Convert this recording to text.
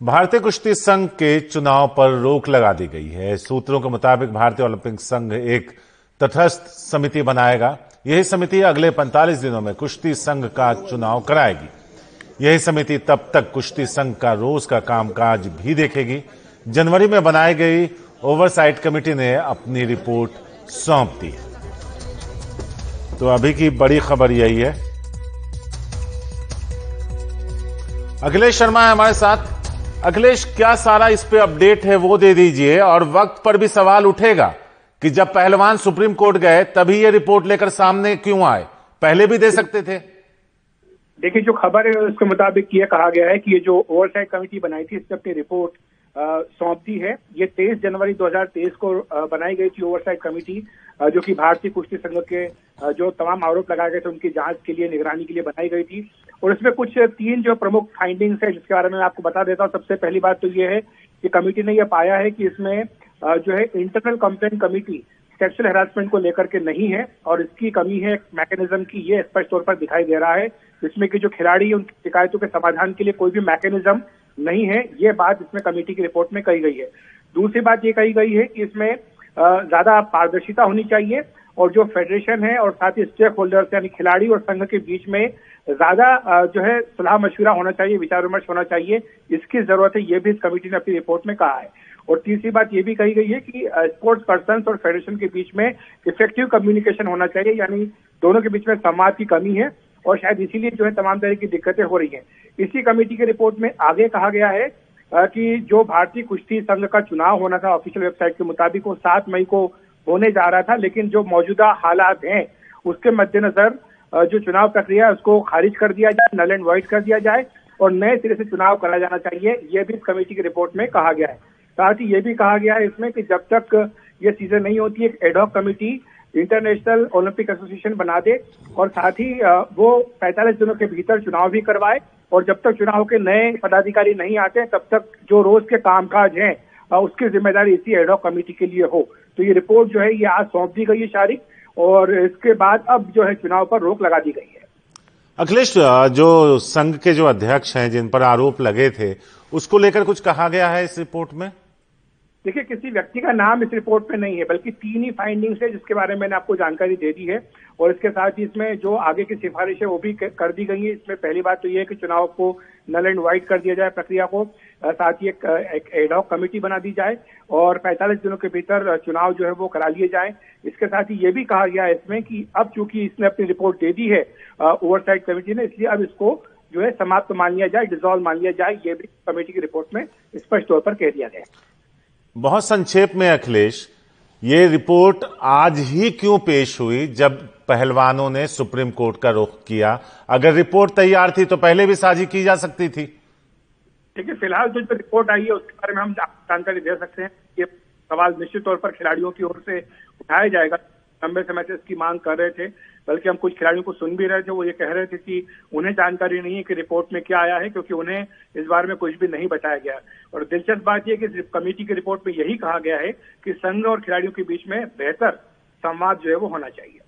भारतीय कुश्ती संघ के चुनाव पर रोक लगा दी गई है। सूत्रों के मुताबिक भारतीय ओलंपिक संघ एक तटस्थ समिति बनाएगा। यही समिति अगले 45 दिनों में कुश्ती संघ का चुनाव कराएगी। यही समिति तब तक कुश्ती संघ का रोज का कामकाज भी देखेगी। जनवरी में बनाई गई ओवरसाइट कमेटी ने अपनी रिपोर्ट सौंप दी तो अभी की बड़ी खबर यही है। अखिलेश शर्मा है हमारे साथ। अखिलेश, क्या सारा इस पे अपडेट है वो दे दीजिए, और वक्त पर भी सवाल उठेगा कि जब पहलवान सुप्रीम कोर्ट गए, तभी ये रिपोर्ट लेकर सामने क्यों आए? पहले भी दे सकते थे। देखिए, जो खबर है, उसके मुताबिक ये कहा गया है कि ये जो ओवरसाइड कमेटी बनाई थी, इसने अपनी रिपोर्ट सौंप दी है। ये 23 जनवरी 2023 को बनाई गई थी ओवरसाइट कमेटी जो कि भारतीय कुश्ती संघ के जो तमाम आरोप लगाए गए थे, उनकी जाँच के लिए, निगरानी के लिए बनाई गई थी। और इसमें कुछ तीन जो प्रमुख फाइंडिंग्स है, जिसके बारे में आपको बता देता हूँ। सबसे पहली बात तो ये है कि कमेटी ने यह पाया है कि इसमें जो है internal complaint committee sexual harassment को लेकर के नहीं है, और इसकी कमी है मैकेनिज्म की, ये स्पष्ट तौर पर दिखाई दे रहा है। जिसमें कि जो खिलाड़ी उनकी शिकायतों के समाधान के लिए कोई भी मैकेनिज्म नहीं है, ये बात इसमें कमेटी की रिपोर्ट में कही गई है। दूसरी बात ये कही गई है कि इसमें ज़्यादा पारदर्शिता होनी चाहिए और जो फेडरेशन है और साथ ही स्टेक होल्डर्स यानी खिलाड़ी और संघ के बीच में ज़्यादा जो है सलाह मशवरा होना चाहिए, विचार विमर्श होना चाहिए। इसकी ज़रूरत है, ये भी इस कमेटी ने अपनी रिपोर्ट में कहा है। और तीसरी बात ये भी कही गई है कि स्पोर्ट्स पर्सन और फेडरेशन के बीच में इफ़ेक्टिव कम्युनिकेशन होना चाहिए, यानी दोनों के बीच में संवाद की कमी है। और शायद इसीलिए जो है तमाम तरह की दिक्कतें हो रही हैं। इसी कमेटी की रिपोर्ट में आगे कहा गया है कि जो भारतीय कुश्ती संघ का चुनाव होना था ऑफिशियल वेबसाइट के मुताबिक वो सात मई को होने जा रहा था, लेकिन जो मौजूदा हालात हैं, उसके मद्देनजर जो चुनाव प्रक्रिया है, उसको खारिज कर दिया जाए नल एंड वाइट कर दिया जाए और नए सिरे से चुनाव कराया जाना चाहिए यह भी इस कमेटी की रिपोर्ट में कहा गया है। साथ ही ये भी कहा गया है इसमें कि जब तक ये चीज़ें नहीं होती, एक ad hoc committee international Olympic association बना दे और साथ ही वो 45 दिनों के भीतर चुनाव भी करवाए और जब तक चुनाव के नए पदाधिकारी नहीं आते, तब तक जो रोज के कामकाज हैं उसकी ज़िम्मेदारी इसी एडॉक कमेटी के लिए हो। तो ये रिपोर्ट जो है, ये आज सौंप दी गई है शारिक और इसके बाद अब जो है चुनाव पर रोक लगा दी गई है। अखिलेश जो संघ के जो अध्यक्ष हैं, जिन पर आरोप लगे थे, उसको लेकर कुछ कहा गया है इस रिपोर्ट में? देखिए किसी व्यक्ति का नाम इस रिपोर्ट में नहीं है बल्कि तीन ही फाइंडिंग्स है जिसके बारे में मैंने आपको जानकारी दे दी है। और इसके साथ ही इसमें जो आगे की सिफारिश है वो भी कर दी गई है। इसमें पहली बात तो ये है कि चुनाव को नल एंड वाइट कर दिया जाए प्रक्रिया को साथ ही एक, एडॉक कमेटी बना दी जाए और 45 दिनों के भीतर चुनाव जो है वो करा लिए जाए। इसके साथ ही ये भी कहा गया है इसमें कि अब चूँकि इसने अपनी रिपोर्ट दे दी है ओवरसाइट कमेटी ने इसलिए अब इसको जो है समाप्त मान लिया जाए डिजोल्व मान लिया जाए ये भी कमेटी की रिपोर्ट में स्पष्ट तौर पर कह दिया गया बहुत संक्षेप में, अखिलेश, ये रिपोर्ट आज ही क्यों पेश हुई जब पहलवानों ने सुप्रीम कोर्ट का रुख किया? अगर रिपोर्ट तैयार थी तो पहले भी साझी की जा सकती थी। देखिए, फ़िलहाल जो रिपोर्ट आई है उसके बारे में हम जानकारी दे सकते हैं ये सवाल निश्चित तौर पर खिलाड़ियों की ओर से उठाया जाएगा। लंबे समय से इसकी मांग कर रहे थे, बल्कि हम कुछ खिलाड़ियों को सुन भी रहे थे, वो ये कह रहे थे कि उन्हें जानकारी नहीं है कि रिपोर्ट में क्या आया है, क्योंकि उन्हें इस बारे में कुछ भी नहीं बताया गया और दिलचस्प बात यह कि कमेटी की रिपोर्ट में यही कहा गया है कि संघ और खिलाड़ियों के बीच में बेहतर संवाद जो है वो होना चाहिए।